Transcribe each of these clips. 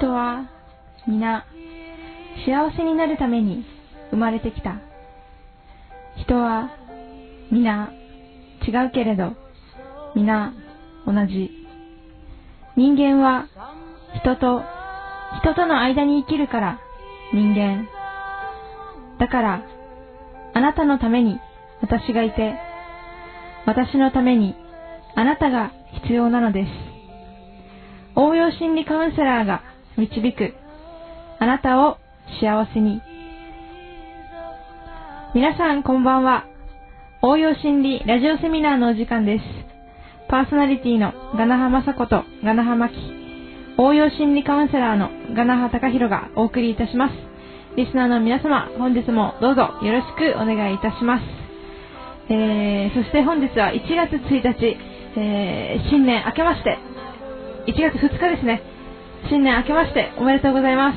人は皆幸せになるために生まれてきた。人は皆違うけれど皆同じ。人間は人と人との間に生きるから人間。だからあなたのために私がいて私のためにあなたが必要なのです。応用心理カウンセラーが導くあなたを幸せに。皆さんこんばんは。応用心理ラジオセミナーのお時間です。パーソナリティのガナハマサコとガナハマキ、応用心理カウンセラーのガナハタカヒロがお送りいたします。リスナーの皆様、本日もどうぞよろしくお願いいたします。えー、そして本日は1月1日、えー、新年明けまして、1月2日ですね。新年明けましておめでとうございます。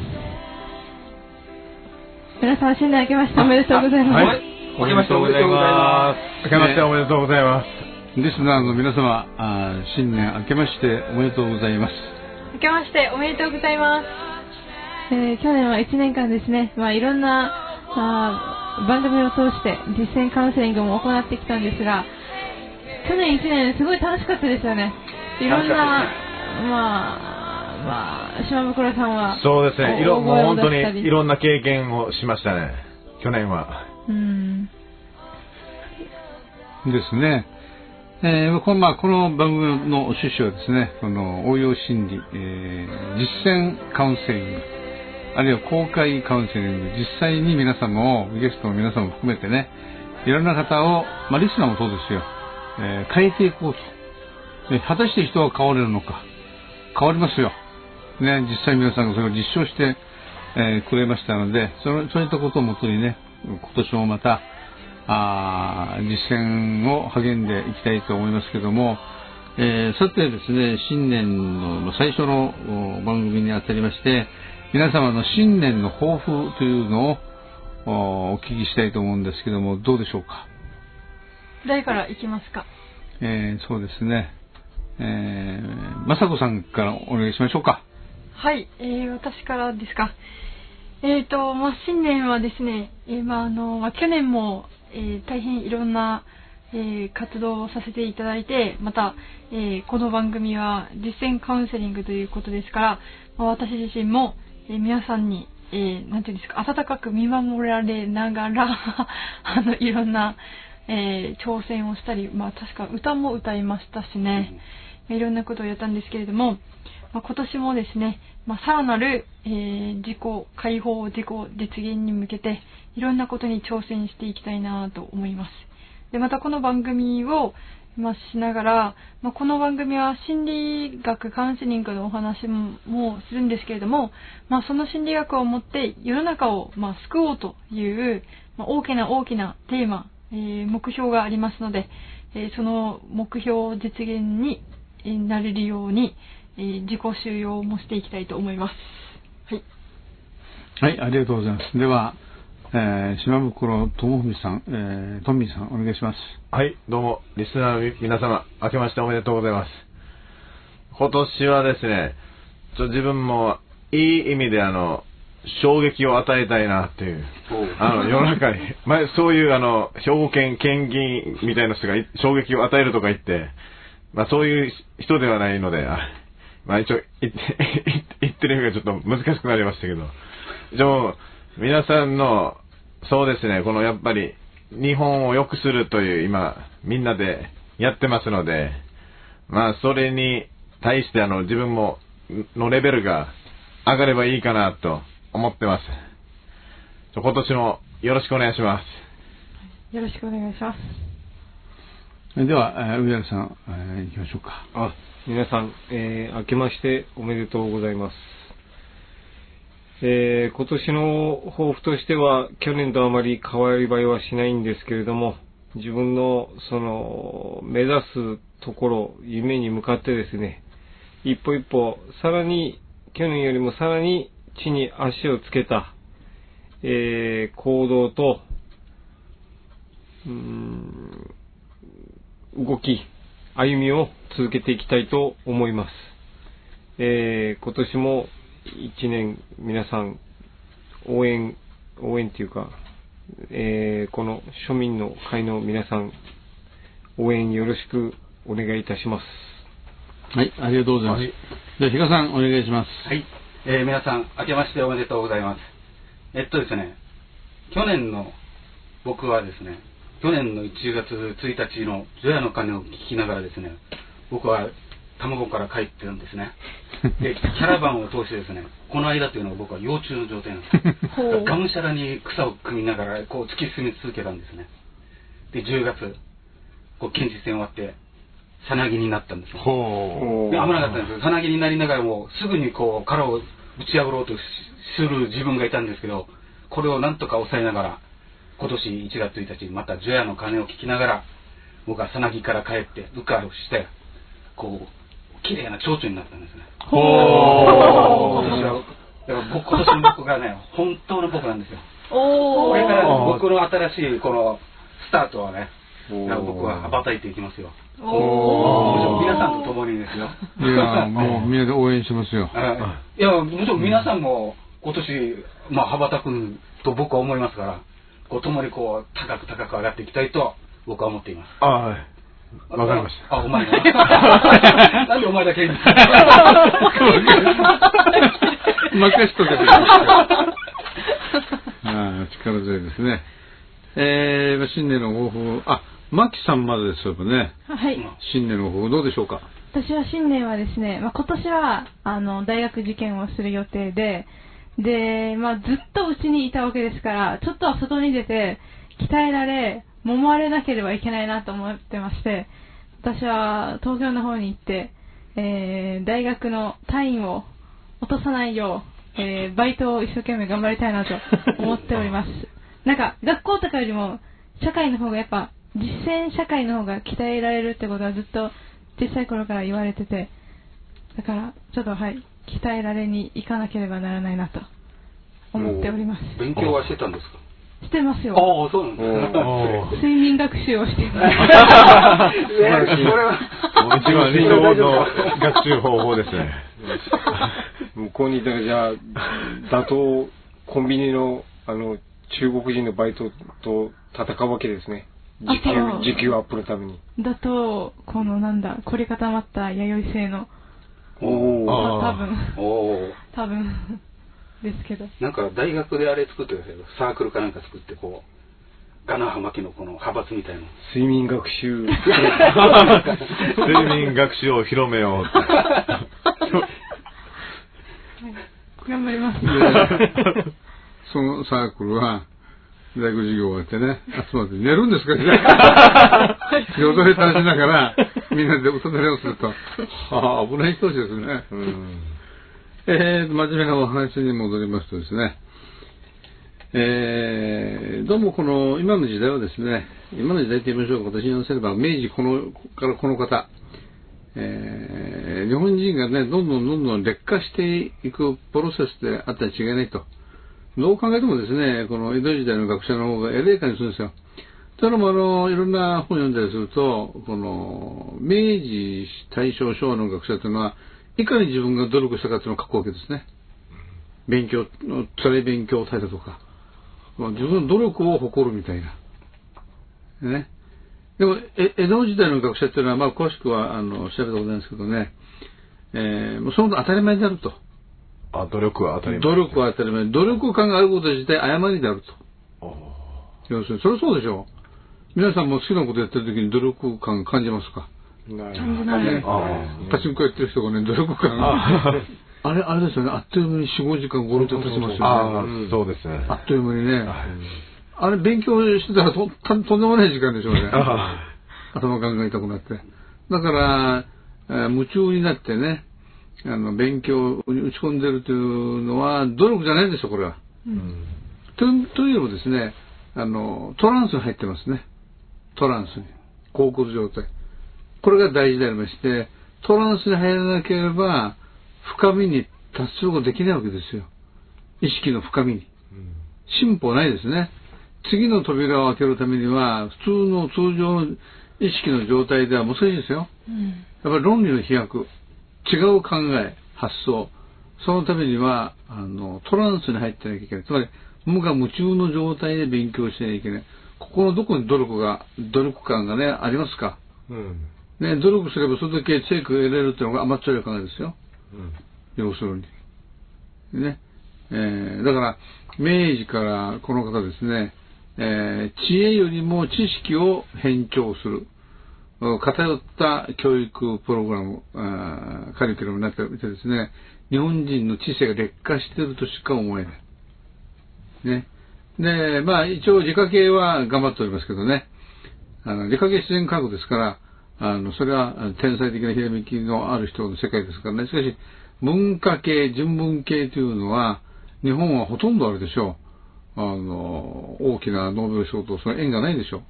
皆さん新年明けましておめでとうございます。はい、明けましておめでとうございます。明けましておめでとうございます。リスナーの皆様、あ新年明けましておめでとうございます。明けましておめでとうございます。えー、去年は1年間ですね、まあいろんな、あ番組を通して実践カウンセリングも行ってきたんですが、去年1年すごい楽しかったですよね。いろんな、まあ、まあ、島袋さんは。そうですね。いろ、もう本当にいろんな経験をしましたね。去年は。うん。ですね。えー、このまあ、この番組の趣旨はですね、この応用心理、えー、実践カウンセリング、あるいは公開カウンセリング、実際に皆様を、ゲストの皆さんも含めてね、いろんな方を、まあ、リスナーもそうですよ。えー、変えていこうと。果たして人は変われるのか。変わりますよ。ね、実際皆さんがそれを実証して、えー、くれましたので、そのそういったことをもとにね、今年もまた、あ実践を励んでいきたいと思いますけども、えー、さてですね、新年の最初の番組にあたりまして、皆様の新年の抱負というのをお聞きしたいと思うんですけども、どうでしょうか？誰からいきますか？えー、そうですね。えー、まさこさんからお願いしましょうか。はい、えー、私からですか。えっ、ー、と、まあ、新年はですね、えー、まあ、あの、まあ、去年も、えー、大変いろんな、えー、活動をさせていただいて、また、えー、この番組は実践カウンセリングということですから、まあ、私自身も、えー、皆さんに、えー、なんていうんですか、温かく見守られながら あの、いろんな、えー、挑戦をしたり、まあ確か歌も歌いましたしね、いろんなことをやったんですけれども、まあ、今年もですね、まあ、さらなる、えー、自己解放、自己実現に向けて、いろんなことに挑戦していきたいなと思います。で、またこの番組を、まあ、しながら、まあ、この番組は心理学カウンセリングのお話もするんですけれども、まあ、その心理学をもって世の中を、ま救おうという、ま大きな大きなテーマえ目標がありますので、えその目標実現になれるように、え自己収容もしていきたいと思います。はい。はい、ありがとうございます。では、えー、島袋智文さん、えー、トミーさん、お願いします。はい、どうも、リスナーの皆様、明けましておめでとうございます。今年はですね、ちょ自分もいい意味であの、衝撃を与えたいなっていう、あの、世の中に、前、そういうあの、兵庫県県議員みたいな人が衝撃を与えるとか言って、まあそういう人ではないので、まあ一応、言って、言ってる意味がちょっと難しくなりましたけど、でも、皆さんの、そうですね、このやっぱり、日本を良くするという今、みんなでやってますので、まあそれに対してあの、自分も、のレベルが上がればいいかなと思ってます。今年もよろしくお願いします。よろしくお願いします。では、上原さん、えー、行きましょうか。皆さん、えー、明けましておめでとうございます。えー、今年の抱負としては、去年とあまり変わり映えはしないんですけれども、自分の、その、目指すところ、夢に向かってですね、一歩一歩、さらに、去年よりもさらに地に足をつけた、えー、行動と、うん動き、歩みを続けていきたいと思います。えー、今年も一年皆さん応援、応援っていうか、えー、この庶民の会の皆さん、応援よろしくお願いいたします。はい、ありがとうございます。はいじゃあ、比嘉さん、お願いします。はい、えー皆さん、明けましておめでとうございます。えっとですね、去年の僕はですね、去年の1月1日の除夜の鐘を聞きながらですね、僕は卵から帰ってるんですね。で、キャラバンを通してですね、この間というのは僕は幼虫の状態なんですがむしゃらに草を組みながらこう突き進み続けたんですね。で、10月、こう、検事戦終わって、さなぎになったんですね。ほで危なかったんですよ。さなぎになりながらも、すぐにこう、殻を打ち破ろうとしする自分がいたんですけど、これをなんとか抑えながら、今年1月1日にまた除夜の鐘を聞きながら、僕はさなぎから帰って、羽化をして、こう、綺麗な蝶々になったんですね。今年は、だから僕今年の僕がね、本当の僕なんですよ。おこれからー。僕の新しいこのスタートはね、僕は羽ばたいていきますよ。おもちろんー。皆さんと共にですよ。いや、もうみんなで応援しますよ。はいいや、もちろん皆さんも今年、まあ、羽ばたくと僕は思いますから、こう、共にこう、高く高く上がっていきたいと僕は思っています。う。あはい。わかりました。あ、お前が。なんでお前だけに？任しとけばいいああ、力強いですね。えー、新年の抱負、あ、マキさんまでですよね。はい。新年の抱負どうでしょうか？私は新年はですね、まあ、今年は、あの、大学受験をする予定で、で、まあ、ずっとうちにいたわけですから、ちょっとは外に出て、鍛えられ、揉まれなければいけないなと思ってまして、私は東京の方に行って、えー、大学の単位を落とさないよう、えー、バイトを一生懸命頑張りたいなと思っております。なんか、学校とかよりも、社会の方がやっぱ、実践社会の方が鍛えられるってことはずっと小さい頃から言われてて、だから、ちょっとはい、鍛えられに行かなければならないなと思っております。勉強はしてたんですか？してますよ。ああ、そうなんですおー。睡眠学習をしています。いやそれは、もう一番理想の学習方法ですね。向こうにいたら、じゃあ、打倒コンビニの、あの、中国人のバイトと戦うわけですね。時給、時給アップのために。だと、このなんだ、凝り固まった弥生製の、おあまあ多分、おお。多分、ですけど。なんか大学であれ作ってくださいよ。サークルかなんか作って、こう、ガナハマキのこの派閥みたいな。睡眠学習。睡眠学習を広めようって。頑張ります。そのサークルは、大学授業終わってね、集まって寝るんですかね。仕事で楽しながら、みんなで歌寝をすると、はあ、危ない人たちですね。うんえー、真面目なお話に戻りますとですね、えー、どうもこの、今の時代はですね、今の時代と言いましょうか、私に言わせれば、明治この、からこの方、えー、日本人がね、どんどんどんどん劣化していくプロセスであったに違いないと。どう考えてもですね、この江戸時代の学者の方がえれい感じするんですよ。というのも、あの、いろんな本を読んだりすると、この、明治、大正、昭和の学者というのは、いかに自分が努力したかというのを書くわけですね。勉強、辛い勉強を耐えたとか、まあ自分の努力を誇るみたいな。ね。でも、え江戸時代の学者っていうのは、まあ、詳しくは、あの、調べたことないんですけどね、えー、もうその当たり前であると。あ、努力は当たり前。努力は当たり前。努力感があること自体誤りであると。お要するに、それはそうでしょう。皆さんも好きなことやってる時に努力感感じますか？感じないねあパチンコやってる人がね、努力感 ああれ、あれですよね、あっという間に4、5時間、5、6分経ちますよね。ああ、そうですね。あっという間にね。あれ、勉強してたらととんでもない時間でしょうね。あ頭考えたくなって。だから、えー夢中になってね、あの、勉強に打ち込んでるというのは、努力じゃないんですよ、これは。うんとというのもですね、あの、トランスに入ってますね。トランスに。高骨状態。これが大事でありまして、トランスに入らなければ、深みに達することができないわけですよ。意識の深みに。進歩ないですね。次の扉を開けるためには、普通の通常の意識の状態では難しいですよ。うん。やっぱり論理の飛躍、違う考え、発想、そのためには、あの、トランスに入ってなきゃいけない。つまり、無我夢中の状態で勉強しなきゃいけない。ここのどこに努力が、努力感がね、ありますか？うん。ね、努力すればそれだけ成果を得られるっていうのが甘っちょろい考えですよ。うん。要するに。ね。えーだから、明治からこの方ですね、えー知恵よりも知識を偏重する。うん偏った教育プログラム、あーカリキュラムになっていてですね、日本人の知性が劣化しているとしか思えない。ね。で、まあ一応自家系は頑張っておりますけどね、あの、理科系自然科学ですから、あの、それは天才的なひらめきのある人の世界ですからね。しかし、文化系、人文系というのは、日本はほとんどあるでしょう。あの、大きなノーベル賞とその縁がないでしょ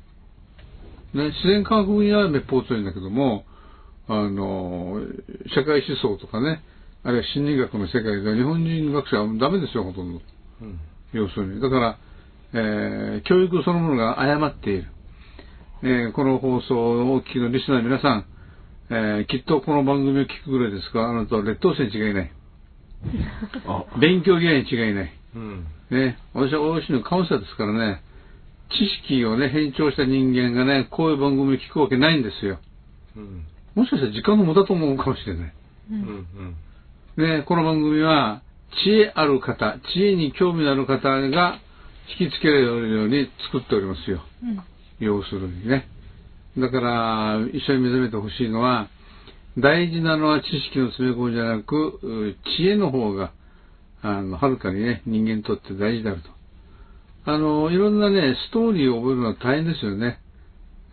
う。ね、自然科学分野はめっぽう強いんだけども、あの、社会思想とかね、あるいは心理学の世界では日本人学者はダメですよ、ほとんど。うん。要するに。だから、えー教育そのものが誤っている。えーこの放送をお聞きのリスナーの皆さん、えーきっとこの番組を聞くぐらいですから、あなたは劣等生に違いない。あ、勉強嫌いに違いない。うん。ね、私は OC のカウンセラーですからね、知識をね、偏重した人間がね、こういう番組を聞くわけないんですよ。うん。もしかしたら時間の無駄と思うかもしれない。うん。ね、この番組は、知恵ある方、知恵に興味のある方が引きつけられるように作っておりますよ。うん要するにね。だから、一緒に目覚めてほしいのは、大事なのは知識の詰め込みじゃなく、う知恵の方が、あの、はるかにね、人間にとって大事であると。あの、いろんなね、ストーリーを覚えるのは大変ですよね。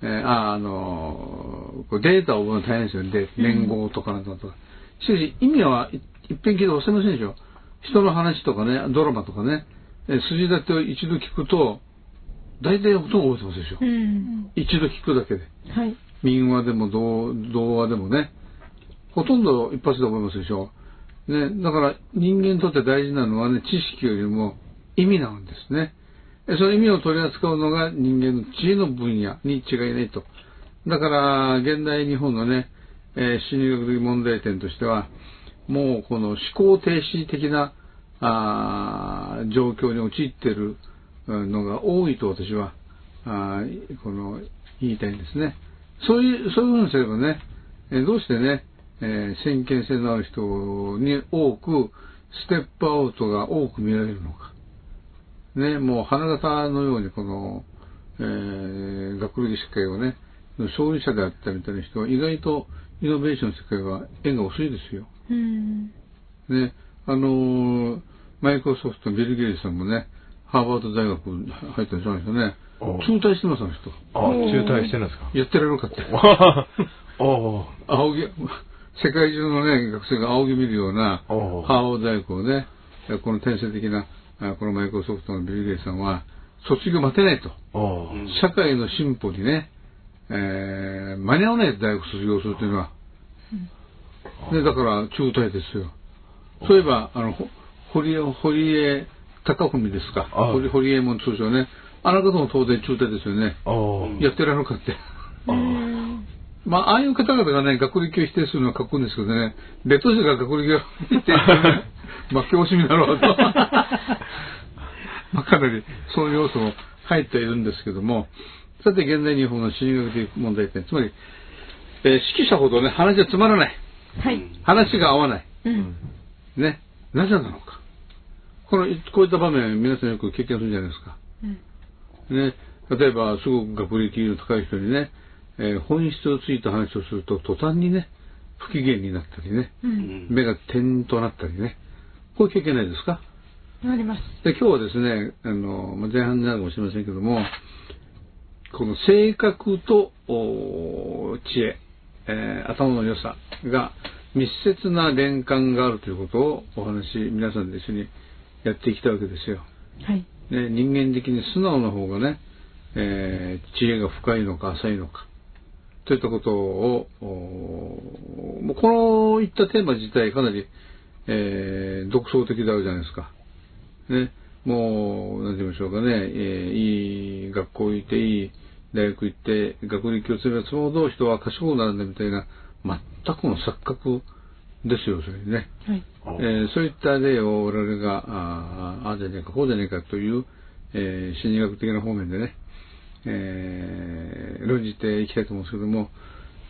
えーあ、あの、データを覚えるのは大変ですよね。で年号とかなんとかとか。しかし、意味はい一遍聞いて忘れませんでしょ。人の話とかね、ドラマとかね、えー筋立てを一度聞くと、大体ほとんど覚えてますでしょ。うん。一度聞くだけで。はい。民話でも童童話でもね、ほとんど一発で覚えますでしょ。ね、だから人間にとって大事なのはね、知識よりも意味なんですね。えその意味を取り扱うのが人間の知恵の分野に違いないと。だから、現代日本のね、えー心理学的問題点としては、もうこの思考停止的なあー状況に陥っているうんのが多いと私は、あーこの言いたいんですね。そういう、そういうふうにすればね、えーどうしてね、えー先見性のある人に多く、ステップアウトが多く見られるのか。ね、もう花形のようにこの、えー学歴社会をね、勝利者であったみたいな人は意外とイノベーションの世界は縁が薄いですよ。うん。ね、あのーマイクロソフトのビル・ゲイツさんもね、ハーバード大学入ったんじゃないですかね。お中退してます、あの人。あ、中退してるんですか？やってられるかって。おお 仰ぎ、世界中のね、学生が仰ぎ見るような、おハーバード大学をね、この天才的な、あこのマイクロソフトのビル・ゲイツさんは、卒業待てないと。社会の進歩にね、えー間に合わないと大学卒業するというのは。ね、だから中退ですよ。そういえば、あの、ほ堀江、堀江貴文ですか。あ堀堀江門通称ね。あの方も当然中退ですよね。おやってられるかって。うん。まあ、ああいう方々がね、学歴を否定するのはかっこいいんですけどね、レッド氏が学歴を否定するね、まあ、教師になろうと。まあ、かなりそういう要素も入っているんですけども、さて、現代日本の心理学的問題点、つまり、えー指揮者ほどね、話がつまらない。はい。話が合わない。うん。ね。なぜなのか。この、こういった場面、皆さんよく経験するんじゃないですか。ね。例えば、すごく学歴の高い人にね、えー本質をついた話をすると、途端にね、不機嫌になったりね、う。うんん目が点となったりね、こういう経験ないですか？あります。で今日はですね、あの、まあ前半になるかもしれませんけども、この性格とお知恵、えー頭の良さが密接な連関があるということをお話、皆さんで一緒にやっていきたいわけですよ。はい。ね、人間的に素直な方がね、えー知恵が深いのか浅いのか、といったことを、おもうこのいったテーマ自体かなり、えー独創的であるじゃないですか。ね、もう、なんて言いましょうかね、えーいい学校行って、いい大学行って、学歴を積めば積むほど人は賢くなるんだみたいな、全くの錯覚ですよ、それにね。はい。えーそういった例を我々が、ああじゃねえか、こうじゃねえかという、えー心理学的な方面でね、えー論じていきたいと思うんですけども、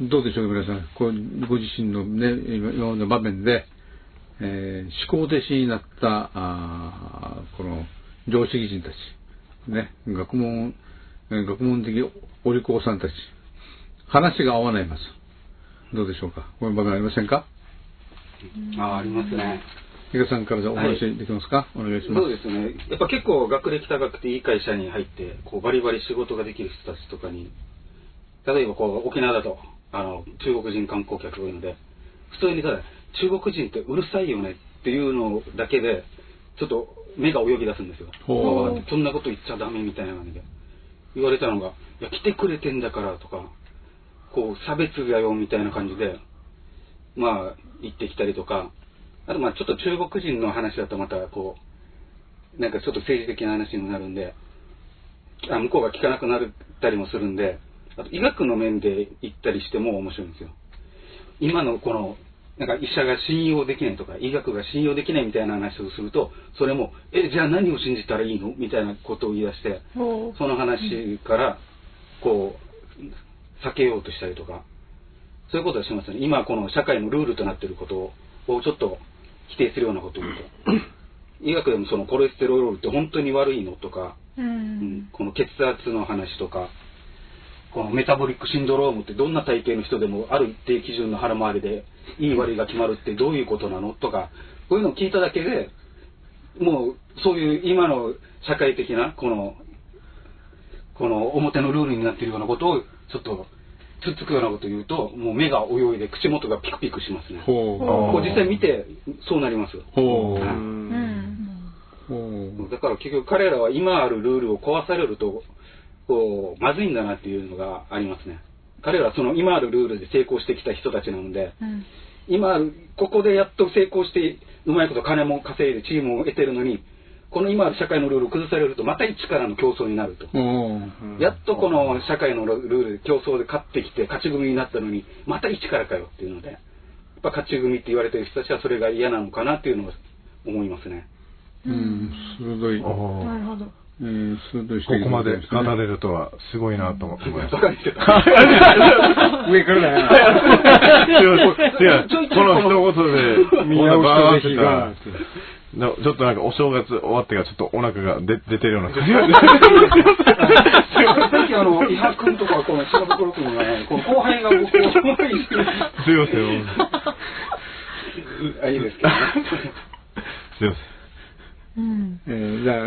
どうでしょうか、皆さん。こご自身のね、今までの場面で、えー思考弟子になった、あこの常識人たち、ね、学問、学問的お利口さんたち、話が合わないます。どうでしょうか？こういう場面ありませんか？ああ、ありますね。比嘉さんからじゃあお話できますか、お願いします。そうですね。やっぱ結構学歴高くていい会社に入って、こうバリバリ仕事ができる人たちとかに、例えばこう沖縄だと、あの、中国人観光客が多いので、普通にただ、中国人ってうるさいよねっていうのだけで、ちょっと目が泳ぎ出すんですよ。そんなこと言っちゃダメみたいな感じで。言われたのが、いや、来てくれてんだからとか、こう、差別だよみたいな感じで、まあ、言ってきたりとか、あとまあちょっと中国人の話だとまたこう、なんかちょっと政治的な話にもなるんで、あ向こうが聞かなくなったりもするんで、あと医学の面で行ったりしても面白いんですよ。今のこの、なんか医者が信用できないとか、医学が信用できないみたいな話をすると、それも、え、じゃあ何を信じたらいいの？みたいなことを言い出して、おその話から、こう、避けようとしたりとか、そういうことはしますね。今この社会のルールとなっていることをちょっと否定するようなことを言うと。医学でもそのコレステロールって本当に悪いのとか、ううんんこの血圧の話とか、このメタボリックシンドロームってどんな体型の人でもある一定基準の腹回りでいい悪いが決まるってどういうことなのとか、こういうのを聞いただけで、もうそういう今の社会的なこの、この表のルールになっているようなことをちょっとつっつくようなことを言うと、もう目が泳いで口元がピクピクしますね。こう実際見てそうなります。だから結局彼らは今あるルールを壊されると、こう、まずいんだなっていうのがありますね。彼らはその今あるルールで成功してきた人たちなので、うん今ある、ここでやっと成功して、うまいこと金も稼いでチームを得てるのに、この今ある社会のルールを崩されると、また一からの競争になると。やっとこの社会のルールで競争で勝ってきて勝ち組になったのに、また一からかよっていうので、やっぱ勝ち組って言われてる人たちはそれが嫌なのかなっていうのを思いますね。うん、鋭い、なるほど。えー、鋭いここまで語れるとはすごいなと思ってます。上からだよ。違う、違う、この一言で、みんなバーンってちょっとなんかお正月終わってからちょっとお腹が出出てるような感じ。さっきあの、伊波君とか、この島袋君がね、この後輩が僕を、すいません。あ、いいですけどね。すいません。うん。えー、じゃ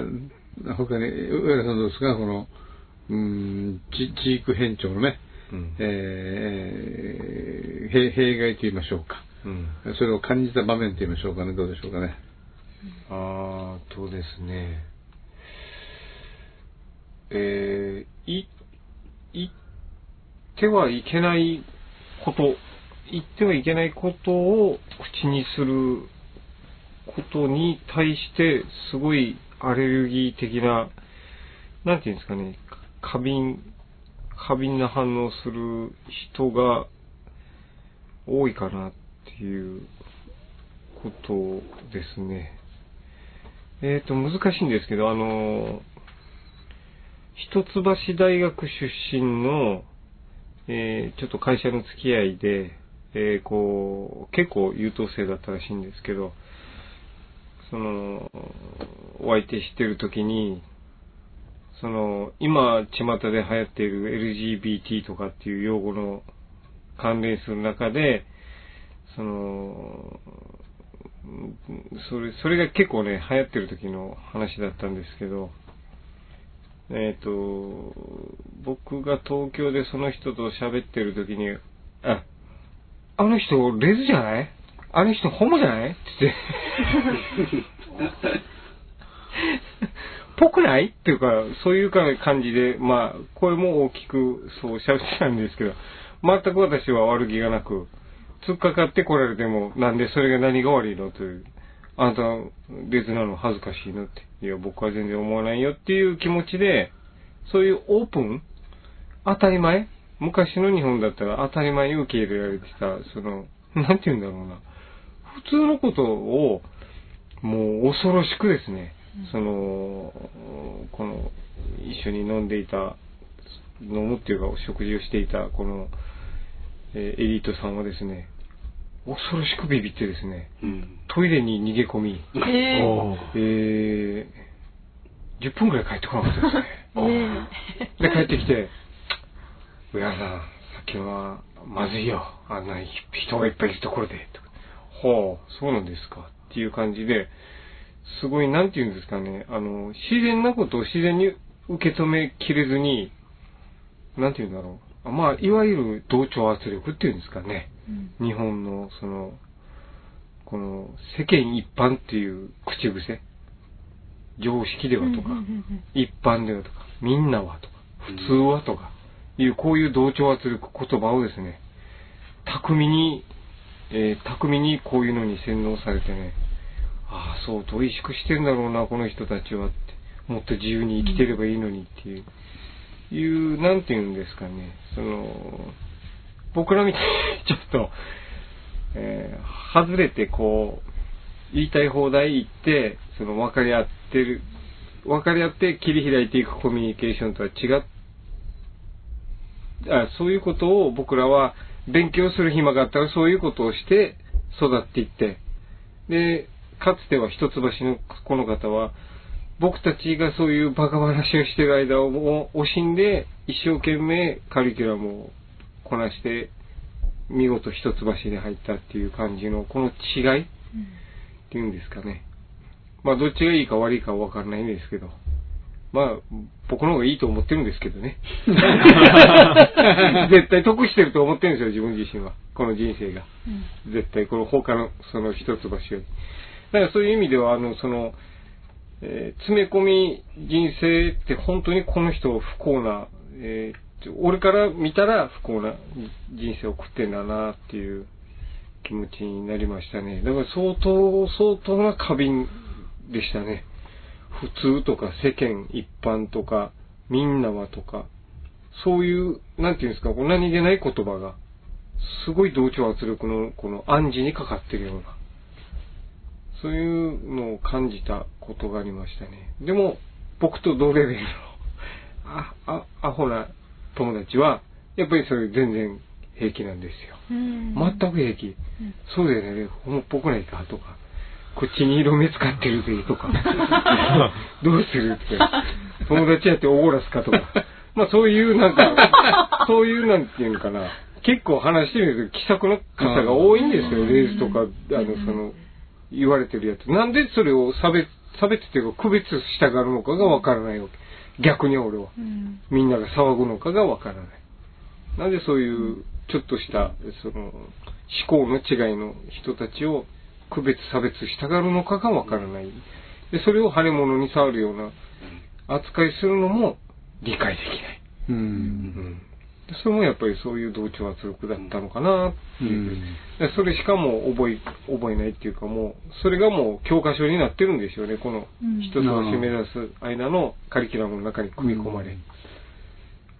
あ、他に、上田さんどうですか？この、うん、ち地域変調のね、うんえー、弊弊害と言いましょうか。うんそれを感じた場面と言いましょうかね。どうでしょうかね。あーとですね、えー、い、言ってはいけないこと、言ってはいけないことを口にすることに対して、すごいアレルギー的な、なんていうんですかね、過敏、過敏な反応する人が多いかなっていうことですね。えっ、と、難しいんですけど、あの、一橋大学出身の、えーちょっと会社の付き合いで、えーこう、結構優等生だったらしいんですけど、その、お相手してる時に、その、今、巷で流行っている LGBT とかっていう用語の関連する中で、その、それ、それが結構ね、流行ってる時の話だったんですけど、えっ、と、僕が東京でその人と喋ってる時に、あ、あの人レズじゃない？あの人ホモじゃない？って言って。ぽくない？っていうか、そういう感じで、まあ、声も大きくそう喋ってたんですけど、全く私は悪気がなく、突っかかって来られても、なんでそれが何が悪いのという、あなた別なの恥ずかしいのって、いや、僕は全然思わないよっていう気持ちで、そういうオープン当たり前昔の日本だったら当たり前に受け入れられてた、その、なんて言うんだろうな。普通のことを、もう恐ろしくですね、その、この、一緒に飲んでいた、飲むっていうか、お食事をしていた、この、えーエリートさんはですね、恐ろしくビビってですね、うん。トイレに逃げ込み、えーおーえー、10分くらい帰ってこなかったですね。えで、帰ってきて、上原さん、さっきのはまずいよ。あんな人がいっぱいいるところで。ほう、そうなんですか。っていう感じで、すごい、なんて言うんですかね、あの、自然なことを自然に受け止めきれずに、なんて言うんだろう。あまあ、いわゆる同調圧力っていうんですかね。日本の、その、この、世間一般っていう口癖。常識ではとか、一般ではとか、みんなはとか、普通はとか、いう、こういう同調圧力言葉をですね、巧みに、えー巧みにこういうのに洗脳されてね、ああ、そう、と意識してるんだろうな、この人たちはって、もっと自由に生きてればいいのにっていう、いう、なんていうんですかね、その、僕らみたいにちょっと、えー外れてこう、言いたい放題言って、その分かり合ってる、分かり合って切り開いていくコミュニケーションとは違っあそういうことを僕らは勉強する暇があったらそういうことをして育っていって、で、かつては一橋のこの方は、僕たちがそういうバカ話をしてる間を惜しんで一生懸命カリキュラムをこなして見事一橋に入ったっていう感じのこの違いっていうんですかね。まあどっちがいいか悪いかはわからないんですけど。まあ僕の方がいいと思ってるんですけどね。絶対得してると思ってるんですよ、自分自身は。この人生が。絶対この他のその一橋より。だからそういう意味では、あの、その、えー詰め込み人生って本当にこの人不幸な、えー俺から見たら不幸な人生を送ってんだなっていう気持ちになりましたね。だから相当、相当な過敏でしたね。普通とか世間一般とか、みんなはとか、そういう、なんていうんですか、こう何気ない言葉が、すごい同調圧力のこの暗示にかかってるような、そういうのを感じたことがありましたね。でも、僕と同レベルの、あ、あ、アホな友達は、やっぱりそれ全然平気なんですよ。全く平気。そうだよね、ホモっぽくないかとか、こっちに色目使ってるぜとか、どうするって、友達やっておごらすかとか、まあそういうなんか、そういうなんていうのかな、結構話してみると気さくな方が多いんですよ、レースとか、あの、その、言われてるやつ。なんでそれを差別、差別っていうか区別したがるのかがわからないわけ。逆に俺は。みんなが騒ぐのかがわからない。なんでそういう、ちょっとした、その、思考の違いの人たちを区別差別したがるのかがわからない。で、それを腫れ物に触るような扱いするのも理解できない。う。うんん。でそれもやっぱりそういう同調圧力だったのかなっていう。うん。でそれしかも覚え、覚えないっていうかもう、それがもう教科書になってるんですよね。この一つを目指す間のカリキュラムの中に組み込まれ。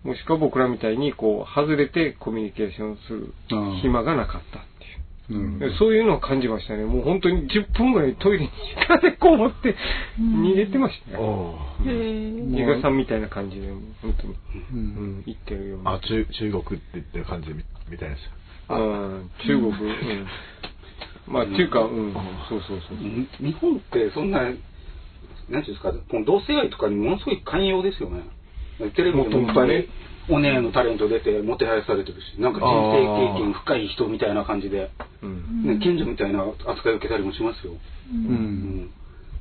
もしくは僕らみたいにこう、外れてコミュニケーションする暇がなかったそういうのを感じましたね。もう本当に10分ぐらいトイレに行かれこもって逃げてましたね。おーうん伊賀さんみたいな感じで、本当に、う。うんん、行ってるような。あ、中、中国って言ってる感じみみたいですよ。うん、中国、うん。まあ、っていうか、うん、そうそうそう。に日本ってそんな、なんていうんですか、この同性愛とかにものすごい寛容ですよね。テレビでもいっぱいね、お姉のタレント出て、もてはやされてるし、なんか人生経験深い人みたいな感じで、うん。ね、賢者みたいな扱いを受けたりもしますよ。う。うんん。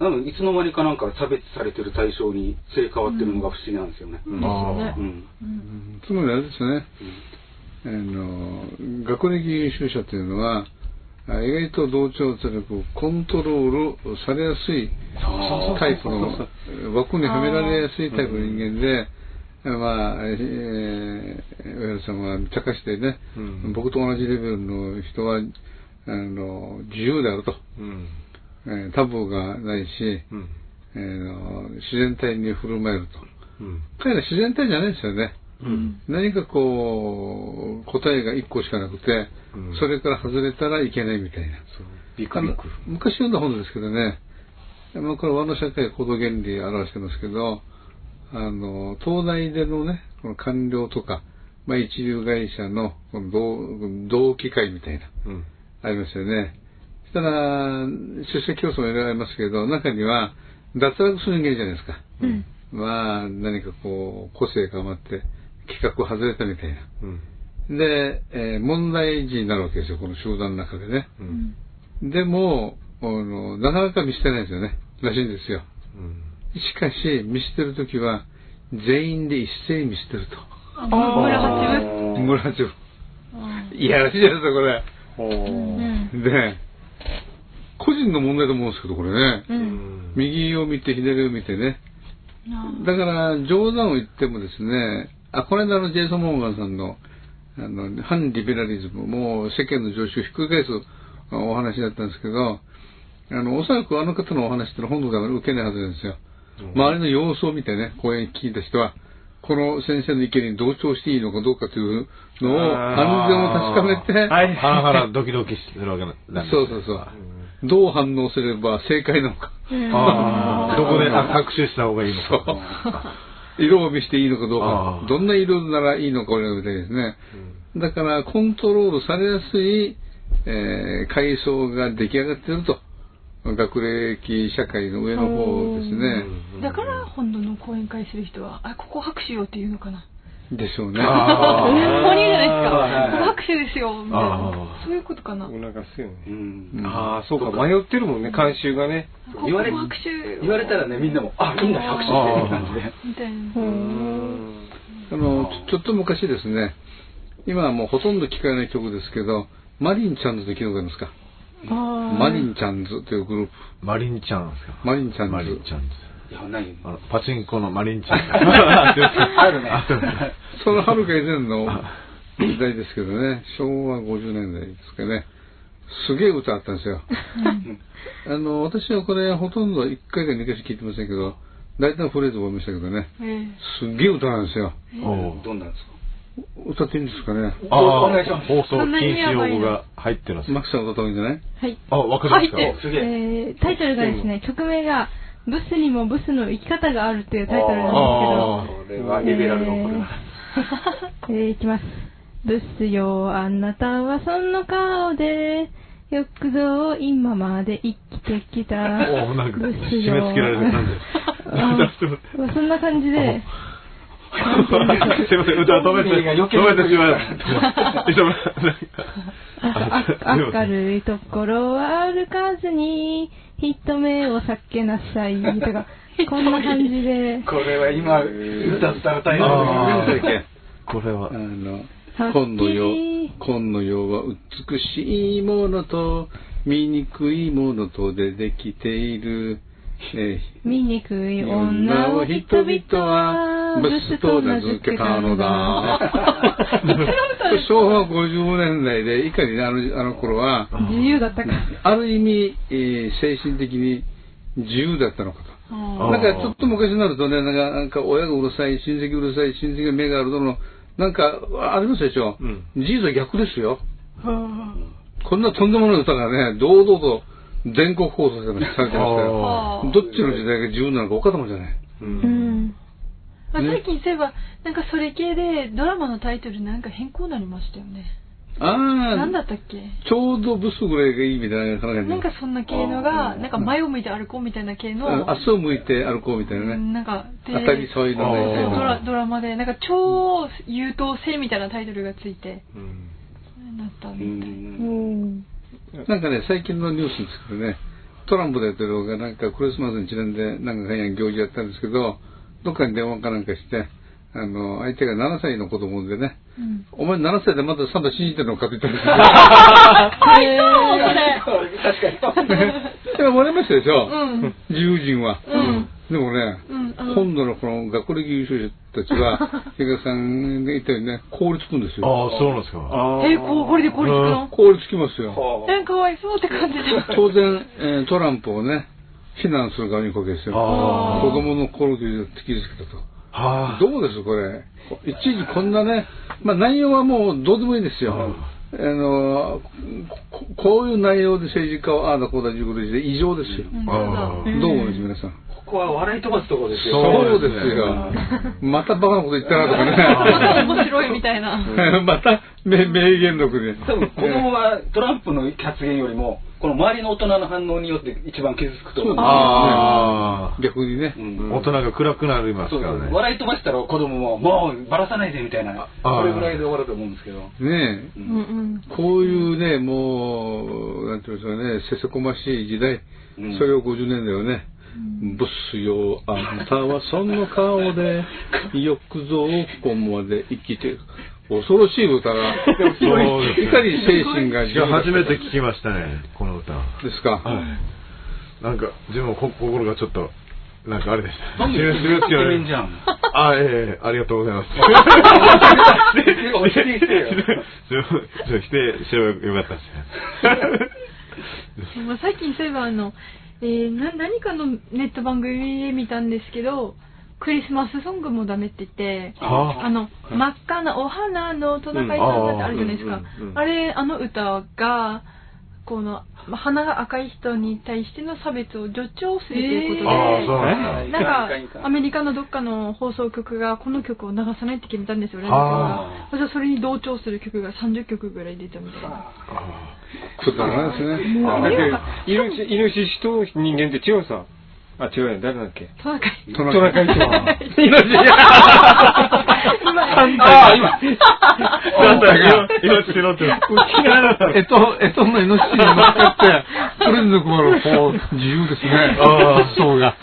なので、いつの間にかなんか差別されてる対象にすり替わってるのが不思議なんですよね。うんですよねう。ん。うんつまりあれですね、あの、学歴優秀者というのは、あ意外と同調圧力をコントロールされやすいタイプの、枠にはめられやすいタイプの人間で、まあ、えー、上原さんは茶化してね、うん僕と同じレベルの人は、あの、自由であると、うん。えータブーがないし、うん。えーの自然体に振る舞えると。うん。彼ら自然体じゃないですよね。うん。何かこう、答えが1個しかなくて、うんそれから外れたらいけないみたいな。ビクビク。昔読んだ本ですけどね、まあこれ和の社会行動原理を表してますけど、あの、東大でのね、この官僚とか、まあ一流会社のこの同同期会みたいな、うん。ありますよね。そしたら、出世競争もいろいろありますけど、中には脱落する人間じゃないですか。うん。まあ、何かこう、個性が余って、企画を外れたみたいな。うん。で、えー問題児になるわけですよ、この集団の中でね。うん。でも、あの、なかなか見捨てないですよね。らしいんですよ。うん。しかし、見捨てるときは、全員で一斉に見捨てると。あ村八分？村八分。あいやらしいじゃないですか、これ。で、個人の問題だと思うんですけど、これね。う。うんん。右を見て、左を見てね。あだから、冗談を言ってもですね、あ、この間のジェイソン・モーガンさんの、あの、反リベラリズム、もう世間の常識をひっくり返すお話だったんですけど、あの、おそらくあの方のお話ってのは本土では受けないはずなんですよ。周りの様子を見てね、講演聞いた人は、この先生の意見に同調していいのかどうかというのを、安全を確かめて、はいハラハラドキドキするわけなんですそうそうそう。どう反応すれば正解なのか。ああ、どこで握手した方がいいのか。色を見せていいのかどうあかー。どんな色ならいいのか俺らみたいですね。だから、コントロールされやすい、えー階層が出来上がっていると。学歴社会の上の方ですね。だから本土の講演会する人はあここ拍手よって言うのかな。でしょうね。あー。上の方にいるじゃないですかはい。ここ拍手ですよみたいあなー。そういうことかな。こ促すよね。うん。ああ、そうか、迷ってるもんね、慣習がね。こ言われ拍手言われたらね、みんなも、あ、みんな拍手してる感じで。みたいな。うん。あの、ちょちょっと昔ですね、今はもうほとんど聞かれない曲ですけど、マリンちゃんズって聞いたことありますか？あマリンちゃんズというグループ。マリンちゃんですか？マリンちゃんズ。マリンちゃんズ。いや、何あの、パチンコのマリンちゃん。あるね。その遥か以前の時代ですけどね、昭和50年代ですかね、すげえ歌あったんですよ。あの、私はこれほとんど1回か2回しか聞いてませんけど、大体のフレーズ覚えましたけどね、ええすげえ歌なんですよ。おうどんなんですか？歌っていいんですかね？ああお願いします放送禁止用語が入ってます。マキさん歌った方がいいんじゃない？はい。あ、わかりますか入ってすげえ。えータイトルがですね、曲名が、ブスにもブスの生き方があるっていうタイトルなんあですけど、これはリベラルのこれは。えー、いきます。ブスよ、あなたはその顔で、よくぞ今まで生きてきた。おなんかブス締め付けられてる感じ そんな感じで、すいません、歌を止めて、止めて。しま。いつもあ明るいところは歩かずに、人目を避けなさい。とか、こんな感じで、これは今、歌ったら大変あーだこれはあ、の今の世、今の世は美しいものと醜いものとでできて。いる。えー醜い女を人々は、ブスと名付けたのだ。昭和50年代で、いかにね、あのあの頃は、自由だったから。ある意味、えー精神的に自由だったのかと。なんかちょっと昔になるとね、なんかなんか親がうるさい、親戚うるさい、親戚が目があるとの、なんかありますでしょ？うん事実は逆ですよ。こんなとんでもない歌がね、堂々と全国放送されてましたよあ。ーどっちの時代が自由なのか分かったもんじゃない。う。うんん。まあ最近そういえばなんかそれ系でドラマのタイトルなんか変更になりましたよねあなんだあ、ったっけ？ちょうどブスぐらいがいいみたいな感じなんかそんな系のがなんか前を向いて歩こうみたいな系のあ明日を向いて歩こうみたいなね。うんなんかで当たり障りのないそうドラ程ドラマでなんか超優等生みたいなタイトルがついてうんなったみたいうん。なんかね、最近のニュースですけどね、トランプ大統領がなんかクリスマスにちなんでなんか変や行事やったんですけど、どっかに電話かなんかして、あの、相手が7歳の子供でね、うんお前7歳でまだサンタ信じてるのかって言ったんですよ。かわいそう確かに。でも笑いましたでしょ、それうん自由人は。うんでもね、今度のこの学歴優勝者たちは、比嘉さんが言ったようにね、凍りつくんですよ。ああ、そうなんですか。あえこうこれでこれつくの？凍りつきますよ。えかわいそうって感じで当然、えートランプをね、非難する側に行くわけですよ。あ子供の心を突きつけたと。はあ。どうですこれ？一時こんなね、まあ内容はもうどうでもいいですよ。あのここういう内容で政治家をああだこうだいうことで異常ですよ。どう思います皆さん？ここは笑い飛ばすところですよ。そうそうですよ。またバカなこと言ったなとかね。面白いみたいな。また名名言録で。多分子供はトランプの発言よりも、この周りの大人の反応によって一番傷つくと思う。あ逆にね。うんあ。大人が暗くなりますからね。笑い飛ばしたら子供も、もうばらさないでみたいな、ああそれぐらいで終わると思うんですけど。ねううんんえ、こういうね、もう、なんていうんですかね、せせこましい時代、うんそれを50年代はね、ブスよ、あんたはその顔で、よくぞここまで生きてる。恐ろしい歌が、いかに精神がいや、初めて聞きましたね、この歌。ですか？はい。なんか、自分もこ心がちょっと、なんかあれでした。あ、ええありがとうございます。お否定してよ否定してよかったですね。まあ最近そういえばあの、えーな何かのネット番組で見たんですけどクリスマスソングもダメって言ってああの真っ赤なお花のトナカイさんってあるじゃないですか、うんうんうんうんあれあの歌がこのまあ鼻が赤い人に対しての差別を助長するということで、ああ、そうなんか アメリカのどっかの放送局がこの曲を流さないって決めたんですよ、連絡はが。そしたらそれに同調する曲が30曲ぐらい出た。みたいな。くだらないですね。だって、イノシイノシシと人間って違うさ。あ、違うや、誰だっけ？トナカイ。トナカイとは。イノシシ。今ああ、今。なんだよ、命のって。えと、えとのイノシシに乗って、プレゼント配る、こう、自由ですね。ああ発想が。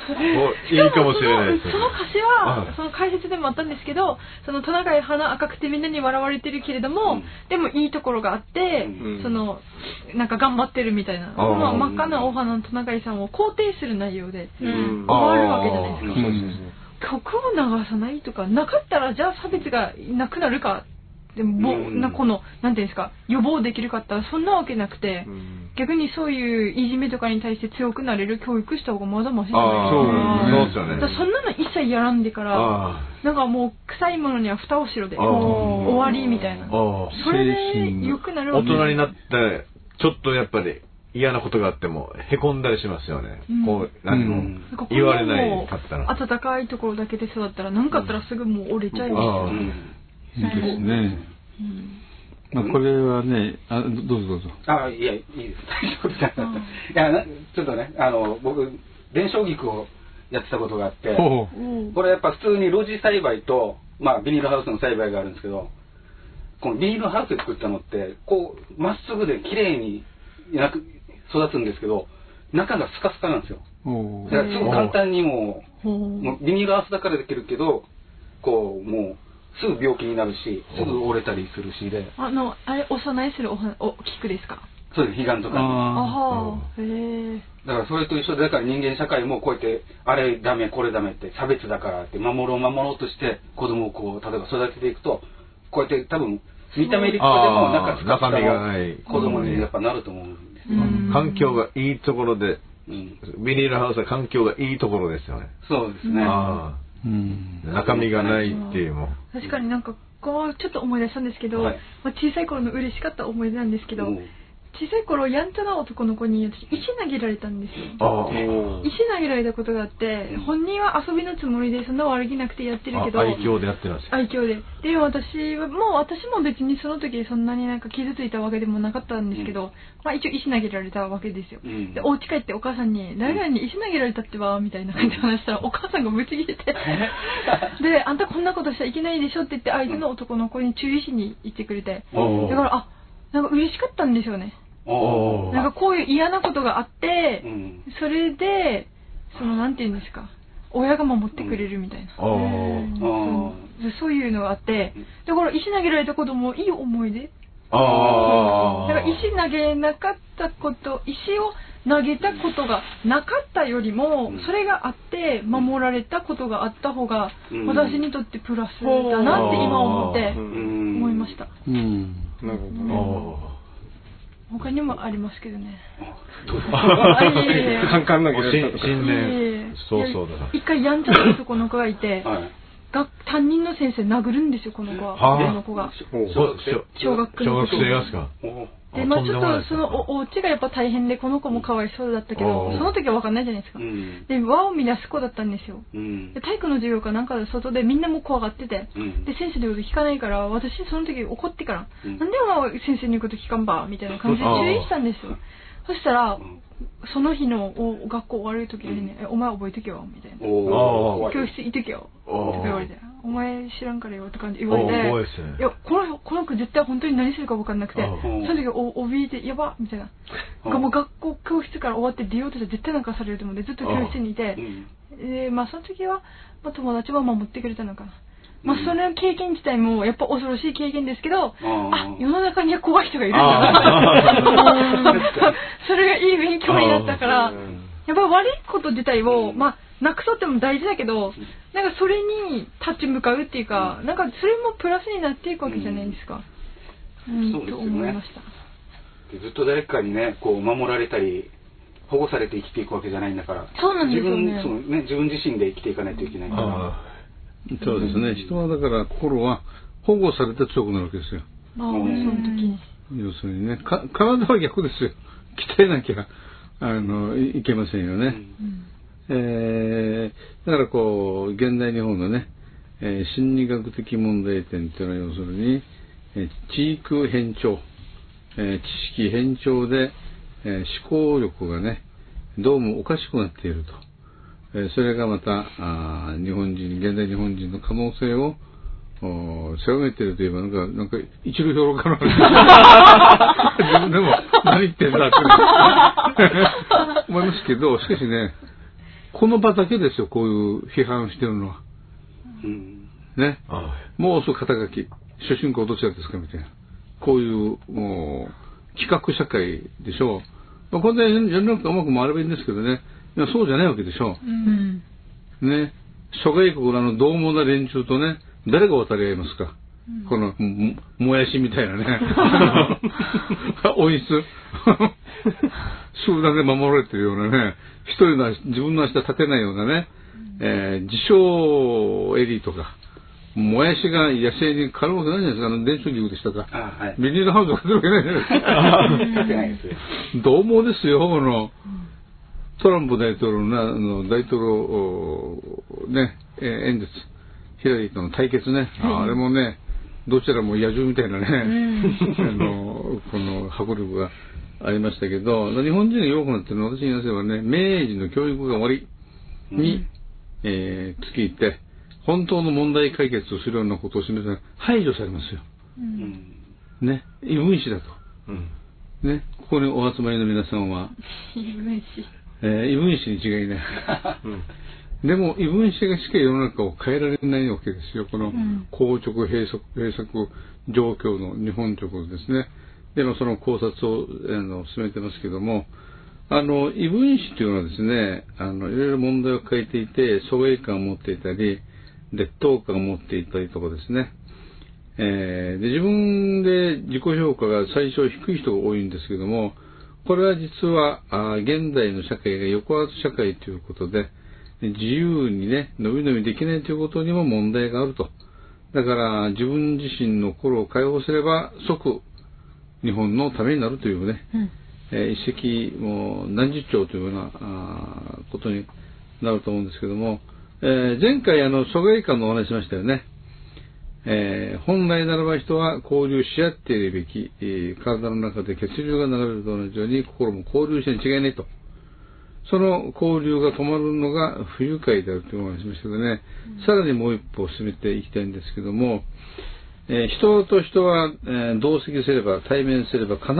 いいかもしれないですね。その歌詞は、はいその解説でもあったんですけど、そのトナカイ鼻赤くてみんなに笑われてるけれども、でもいいところがあって、うんその、なんか頑張ってるみたいな、真っ赤なお花のトナカイさんを肯定する内容で、うん終わるわけじゃないですか。うん。曲を流さないとか、なかったらじゃあ差別がなくなるか、でも、うん。なこの、なんていうんですか、予防できるかったらそんなわけなくて、うん。逆にそういういじめとかに対して強くなれる教育した方がまだマシじゃないですそうですよね。そんなの一切やらんでから、あなんかもう臭いものには蓋をしろで、終わりみたいな。あ。。ああ。それで良くなる大わけ人になって、ちょっとやっぱり嫌なことがあっても、へこんだりしますよね。うんこう、何も言われないかったら。暖かいところだけで育ったら、何かあったらすぐもう折れちゃいますよ。ああうんいいですね。うんまあ、これはね、あどどうぞどうぞ。あいや、いいです。大丈夫です。いや、なちょっとね、あの、僕、伝承菊をやってたことがあって、これやっぱ普通に露地栽培と、まあ、ビニールハウスの栽培があるんですけど、このビニールハウスで作ったのって、こう、まっすぐで綺麗になく育つんですけど、中がスカスカなんですよ。だからすごく簡単にもほうう、もうビニールハウスだからできるけど、こう、もう、すぐ病気になるし、すぐ折れたりするしで、あの、あれ、お供えするお花、お、菊ですか？そうです、彼岸とかに。ああへえ。だからそれと一緒で、だから人間社会もこうやって、あれダメ、これダメって、差別だからって、守ろう守ろうとして、子供をこう、例えば育てていくと、こうやって多分、見た目立派でもあー中使った中身がない。子供にやっぱなると思う環境がいいところで、うん。ビニールハウスは環境がいいところですよね。そうですね。あうんあ。中身がないっていうも。確かになんか、こう、ちょっと思い出したんですけど、はいまあ、小さい頃の嬉しかった思い出なんですけど、うん小さい頃、やんちゃな男の子に私、石投げられたんですよ。ああ。石投げられたことがあって、本人は遊びのつもりでそんな悪気なくてやってるけど、愛嬌でやってるんですよ。愛嬌で。でも私は、もう私も別にその時そんなになんか傷ついたわけでもなかったんですけど、まあ一応石投げられたわけですよ。うんで、お家帰ってお母さんに、誰々に石投げられたってば、みたいな感じで話したら、お母さんがぶち切れて、で、あんたこんなことしちゃいけないでしょって言って、相手の男の子に注意しに行ってくれて、だから、あ、なんか嬉しかったんですよね。おーなんかこういう嫌なことがあって、うんそれで、その、なんて言うんですか、親が守ってくれるみたいな。そうそういうのがあって、だから石投げられたこともいい思い出。ああ。だから石投げなかったこと、石を投げたことがなかったよりも、それがあって守られたことがあった方が、うん私にとってプラスだなって今思って思いました。うん。なるほどね。お他にもありますけどね。カンカン投げられ新たとか。新年、そうそうだな。一回やんちゃな男の子がいて、はい。学担任の先生殴るんですよ、この子は。はあこの子が。そう小学小学生がですか？で、まあちょっとそのおお家がやっぱ大変で、この子もかわいそうだったけあど、あその時はわかんないじゃないですかう。ん。で、輪を乱す子だったんですよ。うんで、体育の授業かなんかで外でみんなも怖がってて、うんで、先生の言うこと聞かないから、私その時怒ってから、うんなんでお前先生の言うこと聞かんばみたいな感じで注意したんですよ。そしたら、んその日のお学校終わる時にね、えお前覚えとけよ、みたいな。教室行ってけよ、おーとか言われて、お前知らんからよって感じで言われて、ね。いや、このこの子絶対本当に何するか分かんなくて、あそーの時お怯えて、やばみたいな。うん。もう学校、教室から終わって出ようとしたら絶対なんかされると思うんで、ずっと教室にいて。う、ん。で、まあその時は、まあ友達は守ってくれたのかな。まあその経験自体もやっぱ恐ろしい経験ですけど、あ、世の中には怖い人がいるんだな。それがいい勉強になったから、やっぱ悪いこと自体を、まあ、なくそうっても大事だけど、なんかそれに立ち向かうっていうか、なんかそれもプラスになっていくわけじゃないですか。うん、とそうですよね思いました。でずっと誰かにね、こう守られたり、保護されて生きていくわけじゃないんだから、そうなんですよね自分、そのね、自分自身で生きていかないといけないから。あそうですね。人はだから心は保護されて強くなるわけですよ。まあ、その時に。要するにね、か体は逆ですよ。鍛えなきゃ、あの、いいけませんよね。えーだからこう、現代日本のね、えー心理学的問題点っていうのは要するに、えー知育偏重、えー知識偏重で、えー思考力がね、どうもおかしくなっていると。えーそれがまた、あー日本人、現代日本人の可能性を、狭めているといえば、なんか、なんか、一流評論家の話自分でも、何言ってんだって思いますけど、しかしね、この場だけですよ、こういう批判してるのは。うんね。あもうそう肩書き。主人公どちらですかみたいな。こういう、もう、企画社会でしょう。まあ、これで世の中うまく回ればいいんですけどね。いやそうじゃないわけでしょうん。う。ね。諸外国のあの、獰猛な連中とね、誰が渡り合いますか、この、ももやしみたいなね。おいす。集団で守られてるようなね、一人の足自分の足で立てないようなね、えー自称エリートが、もやしが野生に狩るわけないじゃないですか、あの、伝承牛でしたか。あはい。ビニールハウスをかけるわけないじゃないですか。書けないですよ。どう猛ですよ、この、トランプ大統領のあの大統領、おね、えー演説、ヒラリーとの対決ね、あれもね、どちらも野獣みたいなね、あの、この迫力がありましたけど、日本人が弱くなってるの。は私に言わせればね、明治の教育が終わりに、えー、尽きて、本当の問題解決をするようなことを示すのは排除されますよ。うん。ね、異分子だと。うん。ね、ここにお集まりの皆さんは、異分子。えー異分子に違いない。でも、異分子がしか世の中を変えられないわけですよ。このん硬直閉塞、閉塞状況の日本直ですね。でもその考察をあの進めてますけども、あの、異分子というのはですね、あの、いろいろ問題を変えていて、疎外感を持っていたり、劣等感を持っていたりとかですね。えーで、自分で自己評価が最初低い人が多いんですけども、これは実は、あー現代の社会が横圧社会ということで、自由にね、伸び伸びできないということにも問題があると。だから、自分自身の心を解放すれば、即、日本のためになるというね、えー一石もう何十兆というようなあーことになると思うんですけども、えー前回あの疎外感のお話しましたよね。えー本来ならば人は交流し合っているべき、えー体の中で血流が流れると同じように心も交流してに違いないと。その交流が止まるのが不愉快であるというお話しましたけどね、さらにもう一歩進めていきたいんですけども、えー人と人は、えー同席すれば、対面すれば必ず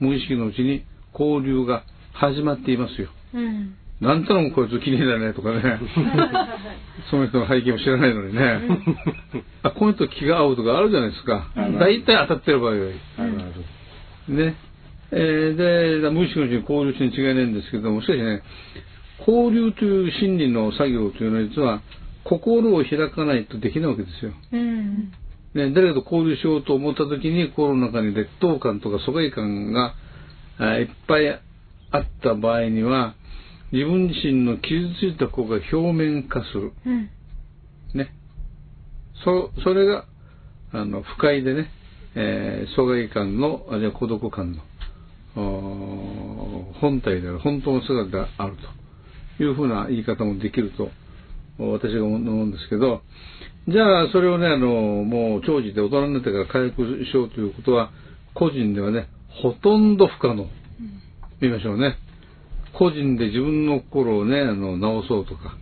無意識のうちに交流が始まっていますよ。うん。なんとなくこいつ気に入らないとかね。その人の背景も知らないのにね。あ、この人気が合うとかあるじゃないですか。大体当たってる場合がいい。ね。えーで、無意識のうちに交流してに違いないんですけども、しかしね、交流という心理の作業というのは実は、心を開かないとできないわけですよ。うん。ね、誰かと交流しようと思った時に心の中に劣等感とか疎外感があいっぱいあった場合には自分自身の傷ついた子が表面化する。うん。ね。そ、それが、あの、不快でね、えー、疎外感の、あるいは孤独感の、本体である、本当の姿であるというふうな言い方もできると、私が思うんですけど、じゃあ、それをね、あの、もう、長寿で大人になってから回復しようということは、個人ではね、ほとんど不可能。見ましょうね。個人で自分の心をね、あの、直そうとか、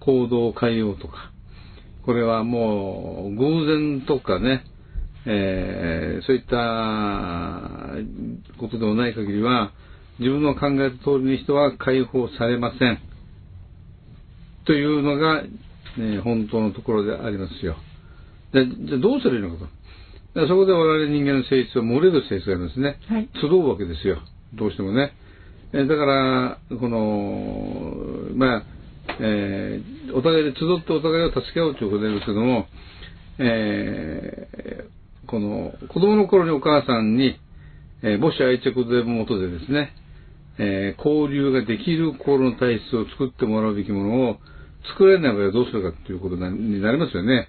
行動を変えようとか、これはもう、偶然とかね、えー、そういったことでもない限りは、自分の考えた通りに人は解放されません。というのが、ね、本当のところでありますよ。で、じゃあどうすればいいのかと。そこで我々人間の性質は漏れる性質があるんですね。はい集うわけですよ。どうしてもね。えーだから、この、まあ、えーお互いで集ってお互いを助け合うということですけども、えーこの、子供の頃にお母さんに、えー母子愛着でもとでですね、えー交流ができる心の体質を作ってもらうべきものを作れない場合はどうするかということになりますよね。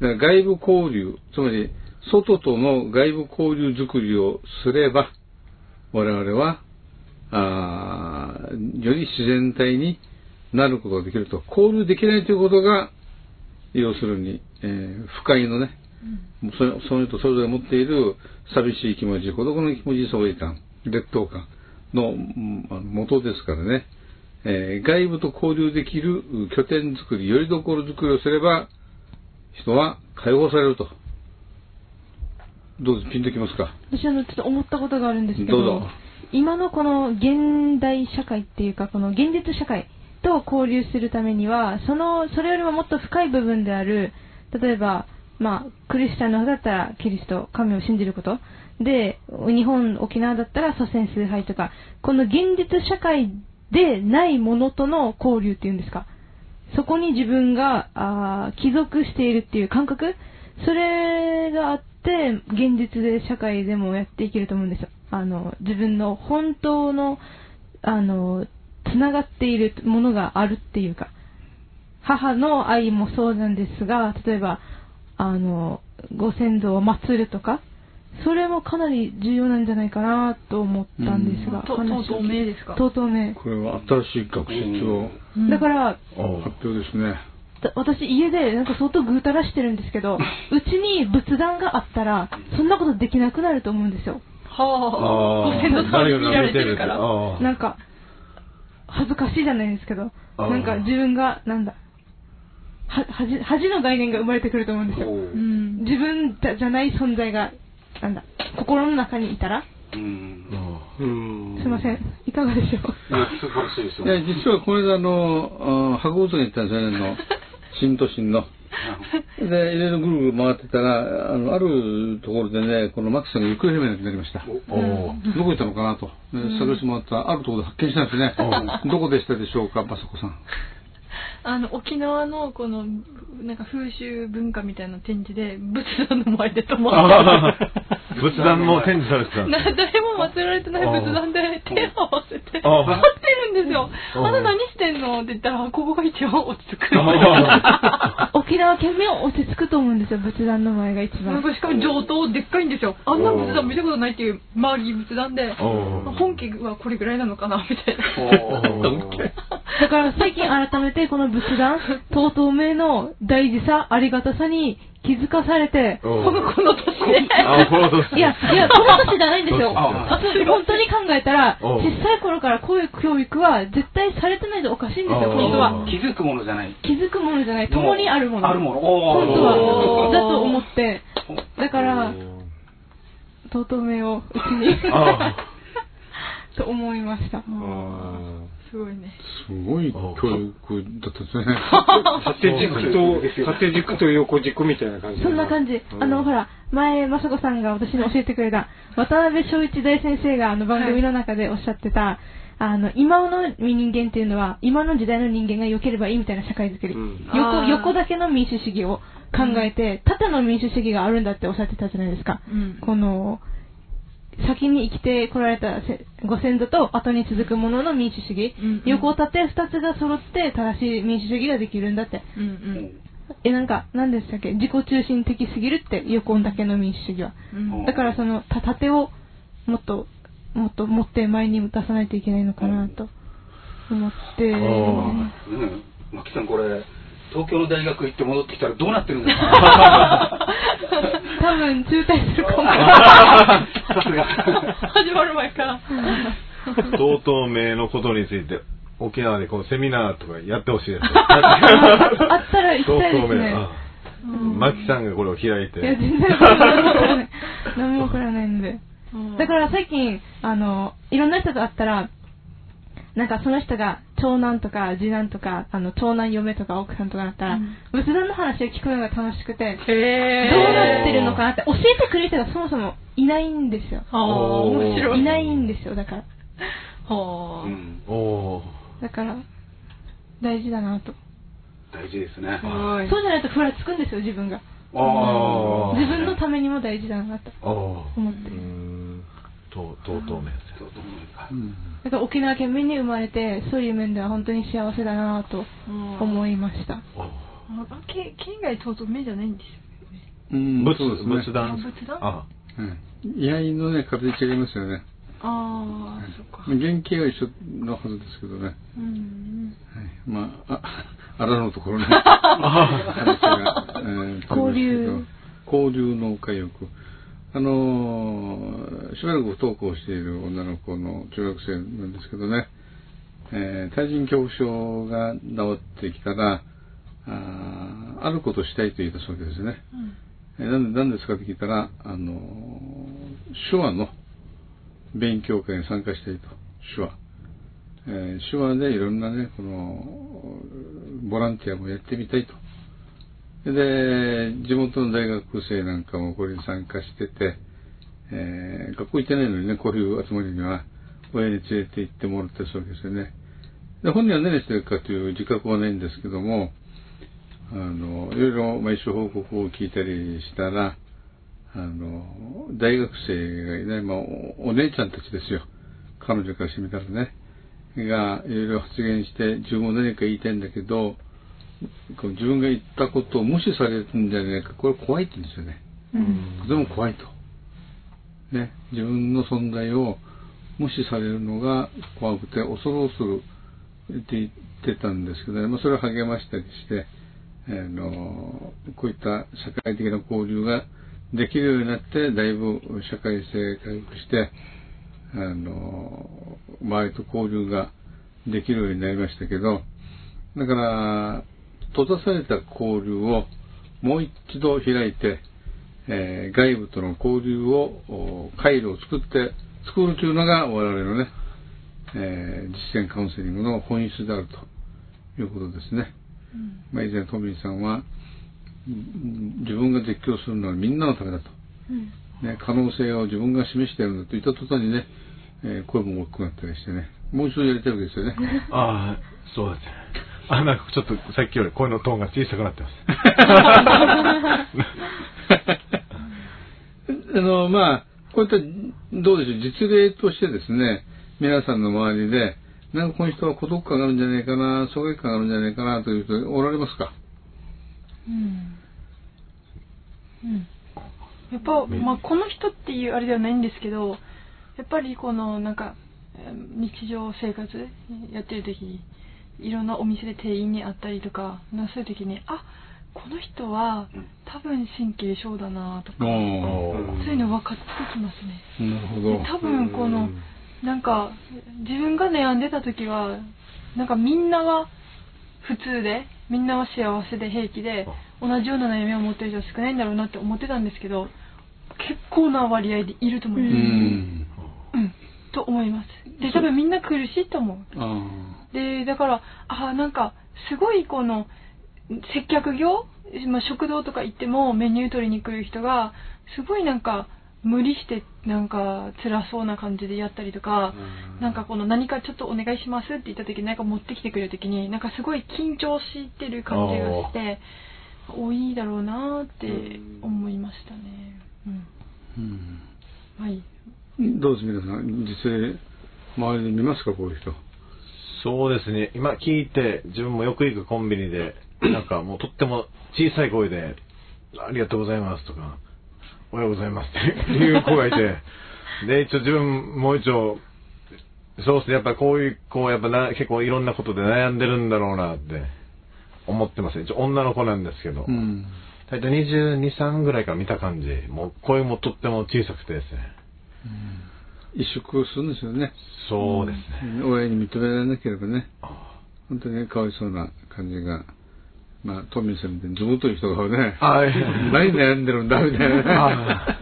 だから外部交流、つまり外との外部交流作りをすれば、我々は、あより自然体になることができると。交流できないということが、要するに、えー不快のね、そのその人それぞれ持っている寂しい気持ち、孤独の気持ち、疎外感、劣等感。の元ですからね、えー外部と交流できる拠点作り、よりどころ作りをすれば、人は解放されると。どうぞ、ピンときますか？私あのちょっと思ったことがあるんですけどどうぞ。今のこの現代社会っていうかこの現実社会と交流するためにはそのそれよりももっと深い部分である例えばまあクリスチャンの方だったらキリスト神を信じること。で日本沖縄だったら祖先崇拝とか。この現実社会でないものとの交流っていうんですか。そこに自分があー帰属しているっていう感覚。それがあって現実で社会でもやっていけると思うんですよ。あの自分の本当のあのつながっているものがあるっていうか。母の愛もそうなんですが例えばあのご先祖を祀るとかそれもかなり重要なんじゃないかなと思ったんですが、と話をとうとう名ですか？とうとう名これは新しい学説をうん。だから発表ですね。だ私家でなんか相当ぐうたらしてるんですけど うちに仏壇があったらそんなことできなくなると思うんですよ。はあ。ご先祖さんに見られてるから。あなんか恥ずかしいじゃないですけどなんか自分がなんだは恥恥の概念が生まれてくると思うんですようん自分じゃない存在がなんだ心の中にいたら？すいませんいかがでしょう？いや素晴らしいですよいや、実はこれであの、あ博物館に行ったんですよね、新都心の。で、いろいろぐるぐる回ってたら、あの、あるところでね、このマキさんが行方不明になりました。どこ行ったのかなと。で探してもらったら、あるところで発見したんですね。どこでしたでしょうか、まさこさん。あの沖縄のこのなんか風習文化みたいな展示で仏像の前で止まって。仏壇も展示されてたん な誰も祀られてない仏壇で手を合わせて。ああ。待ってるんですよ。ああ。なた何してんのって言ったら、ここが一番落ち着く。沖縄県民は落ち着くと思うんですよ仏壇の前が一番。しかも上等でっかいんですよ。あんな仏壇見たことないっていう周り仏壇で、本家はこれぐらいなのかなみたいな。だから最近改めてこの仏壇、とうとう名の大事さ、ありがたさに気づかされて、このこの年で。あ、この年。いや、いや、この年じゃないんですよ。本当に考えたら、小さい頃からこういう教育は絶対されてないとおかしいんですよ、あ本当は。気づくものじゃない。気づくものじゃない、共にあるもの。あるもの。本当は、だと思って、だから、とうとう名をうちに、あ と思いました。すごいね。すごい教育だったですね。縦軸と、縦軸と横軸みたいな感じ。そんな感じ。あの、ほら、前、まさこさんが私に教えてくれた、渡辺正一大先生があの番組の中でおっしゃってた、あの、今の人間っていうのは、今の時代の人間が良ければいいみたいな社会づくり。うん横、横だけの民主主義を考えて、縦の民主主義があるんだっておっしゃってたじゃないですか。うん。この、先に生きてこられたせご先祖と後に続くものの民主主義。うんうん横縦二つが揃って正しい民主主義ができるんだって。うんうん。え、なんか、何でしたっけ？自己中心的すぎるって、横だけの民主主義は。うんだからその、た盾をもっと、もっと持って前に出さないといけないのかなと思って、あうん。マキさんこれ、東京の大学行って戻ってきたらどうなってるんですか多分中退するかも。さすが。始まる前から。とうとう名のことについて、沖縄でこうセミナーとかやってほしいです。あったら行きたいですね。あマキさんがこれを開いいや、て。全然わからない。何もわからないんで。うんだから最近、あの、いろんな人と会ったら、なんかその人が長男とか次男とか、あの、長男嫁とか奥さんとかだったら、うん仏壇の話を聞くのが楽しくて、へどうなってるのかなって教えてくれる人がそもそもいないんですよ。ああ、面白い。いないんですよ、だから。はあ、うん。おーだから、大事だなと。大事ですね。そうじゃないとふらつくんですよ、自分が。ああ。自分のためにも大事だなと思ってる。うーんととうんだから沖縄県民に生まれて、そういう面では本当に幸せだなとうん思いました。県県外とうとう目じゃないんですよ。うん仏仏壇あ仏壇？あうん居合のね、形違いますよね。ああ、そっか。原型は一緒のはずですけどね。うん。はい、まあ、あ、あらのところね。交流。交流の会欲。あのーしばらく不登校している女の子の中学生なんですけどね、えー対人恐怖症が治ってきたら、あーあることをしたいと言ったそうですね。えーなんで、なんですかって聞いたら、あのー手話の勉強会に参加したいと。手話。えー手話でいろんなね、この、ボランティアもやってみたいと。で、地元の大学生なんかもこれに参加してて、えー学校行ってないのにね、こういう集まりには、親に連れて行ってもらってるそうですよね。で、本人は何してるかという自覚はないんですけども、あの、いろいろ毎週報告を聞いたりしたら、あの、大学生がいない、まあ、お姉ちゃんたちですよ。彼女からしてみたらね。が、いろいろ発言して、自分も何か言いたいんだけど、自分が言ったことを無視されるんじゃないか、これ怖いって言うんですよね。うん。とても怖いと。ね、自分の存在を無視されるのが怖くて恐る恐るって言ってたんですけどね、まあ、それを励ましたりして、あのこういった社会的な交流ができるようになって、だいぶ社会性回復して、あの周りと交流ができるようになりましたけど、だから、閉ざされた交流をもう一度開いて、えー外部との交流を、お回路を作って、作るというのが我々のね、えー実践カウンセリングの本質であるということですね。まあ、以前トミーさんは、うん自分が絶叫するのはみんなのためだと。ね、可能性を自分が示してやるんだと言った途端にね、えー声も大きくなったりしてね、もう一度やりたいわけですよね。ああ、そうですね。あ、なんかちょっとさっきより声のトーンが小さくなってます。あの、まあ、こういった、どうでしょう、実例としてですね、皆さんの周りで、なんかこの人は孤独感があるんじゃないかな、疎外感があるんじゃないかなという人おられますか？うん。うん。やっぱ、まあ、この人っていうあれではないんですけど、やっぱりこの、なんか、えー日常生活やってる時に、いろんなお店で店員に会ったりとか、そういう時に、あ、この人は多分神経症だなとか、おそういうの分かってきますね。ーなるほでど。多分この、なんか、自分が悩んでた時は、なんかみんなは普通で、みんなは幸せで平気で、同じような悩みを持ってる人は少ないんだろうなって思ってたんですけど、結構な割合でいると思ういます。ん。うん。と思います。で、多分みんな苦しいと思う。あで、だから、あなんか、すごいこの、接客業、まあ、食堂とか行ってもメニュー取りに来る人が、すごいなんか、無理して、なんか、辛そうな感じでやったりとか、なんかこの何かちょっとお願いしますって言った時に何か持ってきてくれる時に、なんかすごい緊張してる感じがして、多いだろうなって思いましたね。うん。ーうんはい。どうです？皆さん、実例、周りで見ますか、こういう人。そうですね。今聞いて、自分もよく行くコンビニで、なんかもうとっても小さい声で、ありがとうございますとか、おはようございますっていう子がいて、で、一応自分もう一応、そうですね、やっぱりこういう子、やっぱな結構いろんなことで悩んでるんだろうなって思ってますね。一応女の子なんですけど、うん。大体22、3ぐらいから見た感じ、もう声もとっても小さくてですね。萎縮するんですよね。そうですね。親に認められなければね、あ本当にねかわいそうな感じが、まあ、トミーさんみたいにずぶとい人がね、はい。何悩んでるんだみたいあ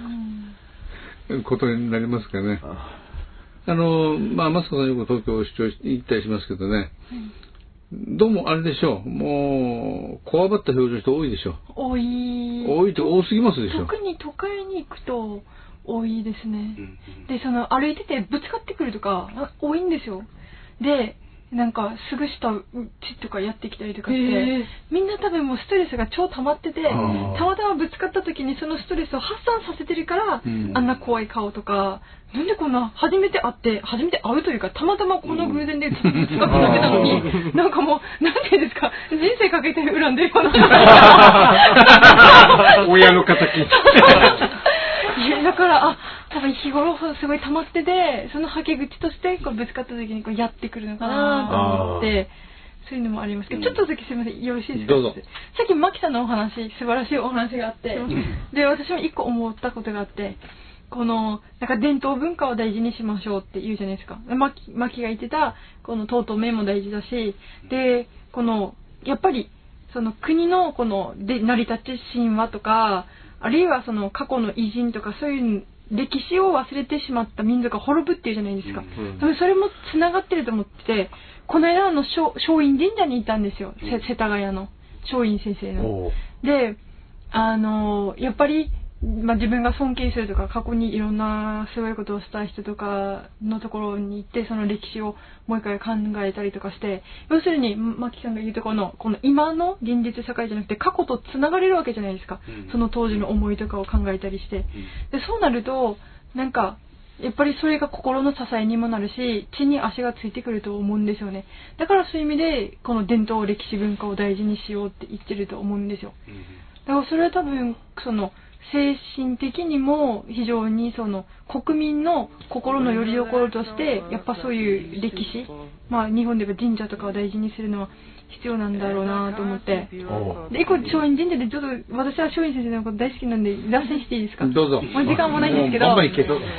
なことになりますからね。ああ。の、まあ、マスコさんよく東京を出張し行ったりしますけどね、どうもあれでしょう、もう、こわばった表情の人多いでしょ多い。多いって多すぎますでしょ特に都会に行くと多いですねう。んで、その歩いててぶつかってくるとかあ多いんですよ。で、なんかすぐ下うちとかやってきたりとかしへてー、みんな多分もうストレスが超溜まってて、たまたまぶつかった時にそのストレスを発散させてるから、うんあんな怖い顔とか、なんでこんな初めて会って、初めて会うというか、たまたまこの偶然でぶつかっただけなのに、なんかもう、なんていうんですか、人生かけて恨んでるような。親の敵。いやだから、あ、多分日頃すごい溜まってて、そのはけ口としてこうぶつかった時にこうやってくるのかなと思って、そういうのもありますけど、ちょっとだけすみません、よろしいですか？どうぞ。さっきマキさんのお話、素晴らしいお話があって、で、私も一個思ったことがあって、この、なんか伝統文化を大事にしましょうって言うじゃないですか。マキマキが言ってた、このとうとう面も大事だし、で、この、やっぱり、その国のこので成り立ち神話とか、あるいはその過去の偉人とかそういう歴史を忘れてしまった民族が滅ぶっていうじゃないですか。うん多分それも繋がってると思ってて、この間あの松松陰神社に行ったんですよ。せ世田谷の松陰先生の。で、あの、やっぱり、まあ、自分が尊敬するとか、過去にいろんなすごいことをした人とかのところに行って、その歴史をもう一回考えたりとかして、要するに、マキさんが言うところの、この今の現実社会じゃなくて、過去と繋がれるわけじゃないですか。うんその当時の思いとかを考えたりして。で、そうなると、なんか、やっぱりそれが心の支えにもなるし、地に足がついてくると思うんですよね。だからそういう意味で、この伝統歴史文化を大事にしようって言ってると思うんですよ。だからそれは多分、その、精神的にも非常にその国民の心の拠り所としてやっぱそういう歴史まあ日本では神社とかを大事にするのは必要なんだろうなと思って。で一個松陰神社でちょっと私は松陰先生のこと大好きなんで脱線していいですか？どうぞ。まあ時間もないんですけど。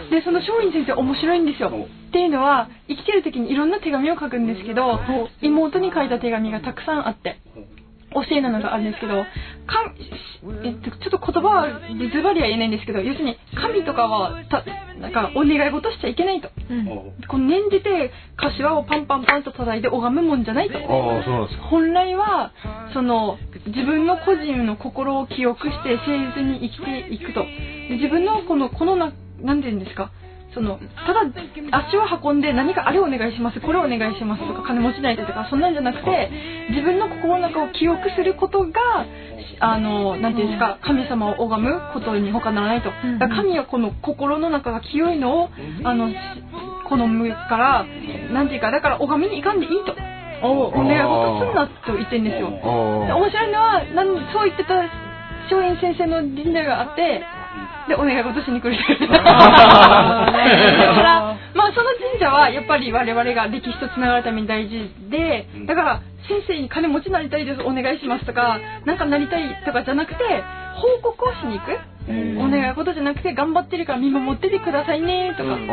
でその松陰先生面白いんですよ。っていうのは生きてる時にいろんな手紙を書くんですけど妹に書いた手紙がたくさんあって教えなのがあるんですけどかえっと、ちょっと言葉はズバリは言えないんですけど要するに神とかはたなんかお願い事しちゃいけないと。この念じて柏をパンパンパンと叩いて拝むもんじゃないと。本来はその自分の個人の心を記憶して誠実に生きていくと。で自分のこのこのななんて言うんですか？そのただ足を運んで何かあれお願いしますこれお願いしますとか金持ちないとかそんなんじゃなくて自分の心の中を記憶することがあのなんていうんですか神様を拝むことに他ならないと。だから神はこの心の中が清いのをあのし好むからなんていうかだから拝みに行かんでいいと。おお願い事すんなと言ってるんですよ。面白いのはなんそう言ってた松陰先生の神社があってでお願い事しに来る人。だからまあその神社はやっぱり我々が歴史とつながるために大事でだから先生に金持ちになりたいですお願いしますとかなんかなりたいとかじゃなくて報告をしに行く？お願い事じゃなくて頑張ってるから見守っててくださいね。とか。うん。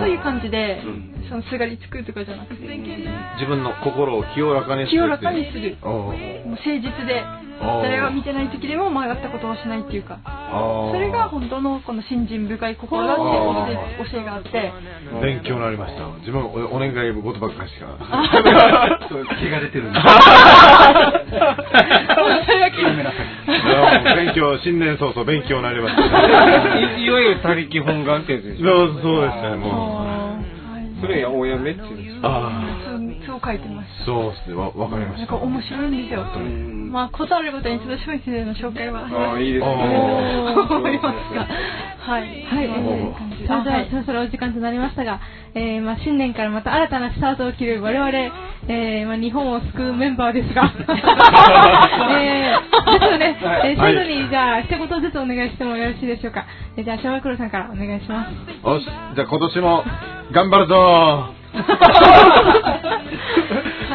そういう感じでうん。そのすがりつくとかじゃなくて。自分の心を清らかにする。清らかにする。もう。誠実で誰が見てない時でも曲がったことをしないっていうか。それが本当のこの信心深い心だっていう。教え教えがあって。勉強になりました。自分おお願い事ばっかりしか。が出てる んでそれ新年早々勉強になりました。いいわゆる他力本願ってやつでしそょ。うそうですね、もう。それやおやめって言うんですあそうそう書いてまあ、すそうですね、わ、わかりました。なんか面白いんですよ。うん。まあことあるごとにちょっと松陰先生の紹介は。ああ、いいですあね。思いますがはい。はい、じ。それであそろそろお時間となりましたが、えーまあ、新年からまた新たなスタートを切る我々、えーまあ、日本を救うメンバーですが、えー、ですので、えー最後に、じゃあ、一言ずつお願いしてもよろしいでしょうか。えーじゃあ、小黒さんからお願いします。よし、じゃあ今年も頑張るぞは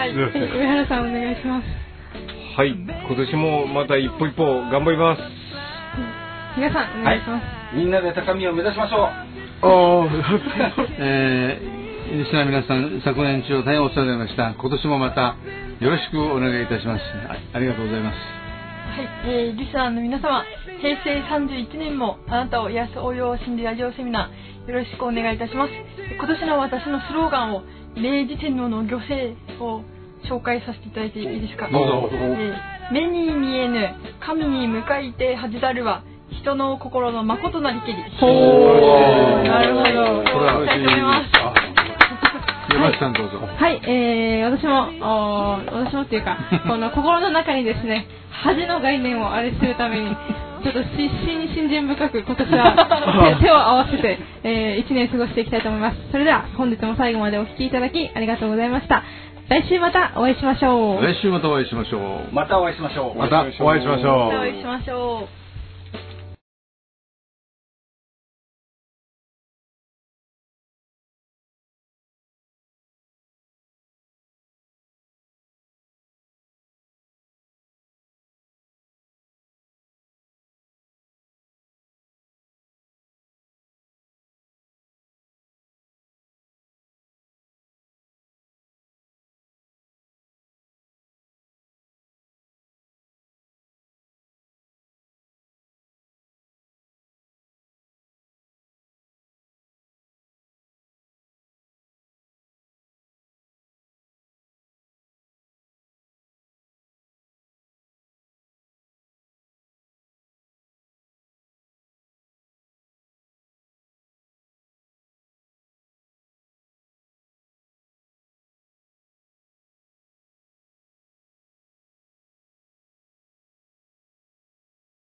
い。えー上原さんお願いします。はい。今年もまた一歩一歩頑張ります。皆さん、お願いします。みんなで高みを目指しましょう。おー えー、リスナーの皆さん、昨年中大変お世話になりました。今年もまたよろしくお願いいたします。あありがとうございます。はい、えー、リスナーの皆様、平成31年もあなたを癒す応用心理ラジオセミナーよろしくお願いいたします。今年の私のスローガンを明治天皇の御政を紹介させていただいていいですか？えー目に見えぬ神に向かいて恥じたるは人の心の誠なりけり。なるほど。ありがとうございます。山下さんどうぞ。はい、えー、私も、おー私もっていうか、この心の中にですね、恥の概念をあれするために、ちょっとし新新人深く今年は手 手を合わせて、えー、1年過ごしていきたいと思います。それでは本日も最後までお聞きいただきありがとうございました。来週またお会いしましょう。来週またお会いしましょう。またお会いしましょう。またお会いしましょうお会いしましょう。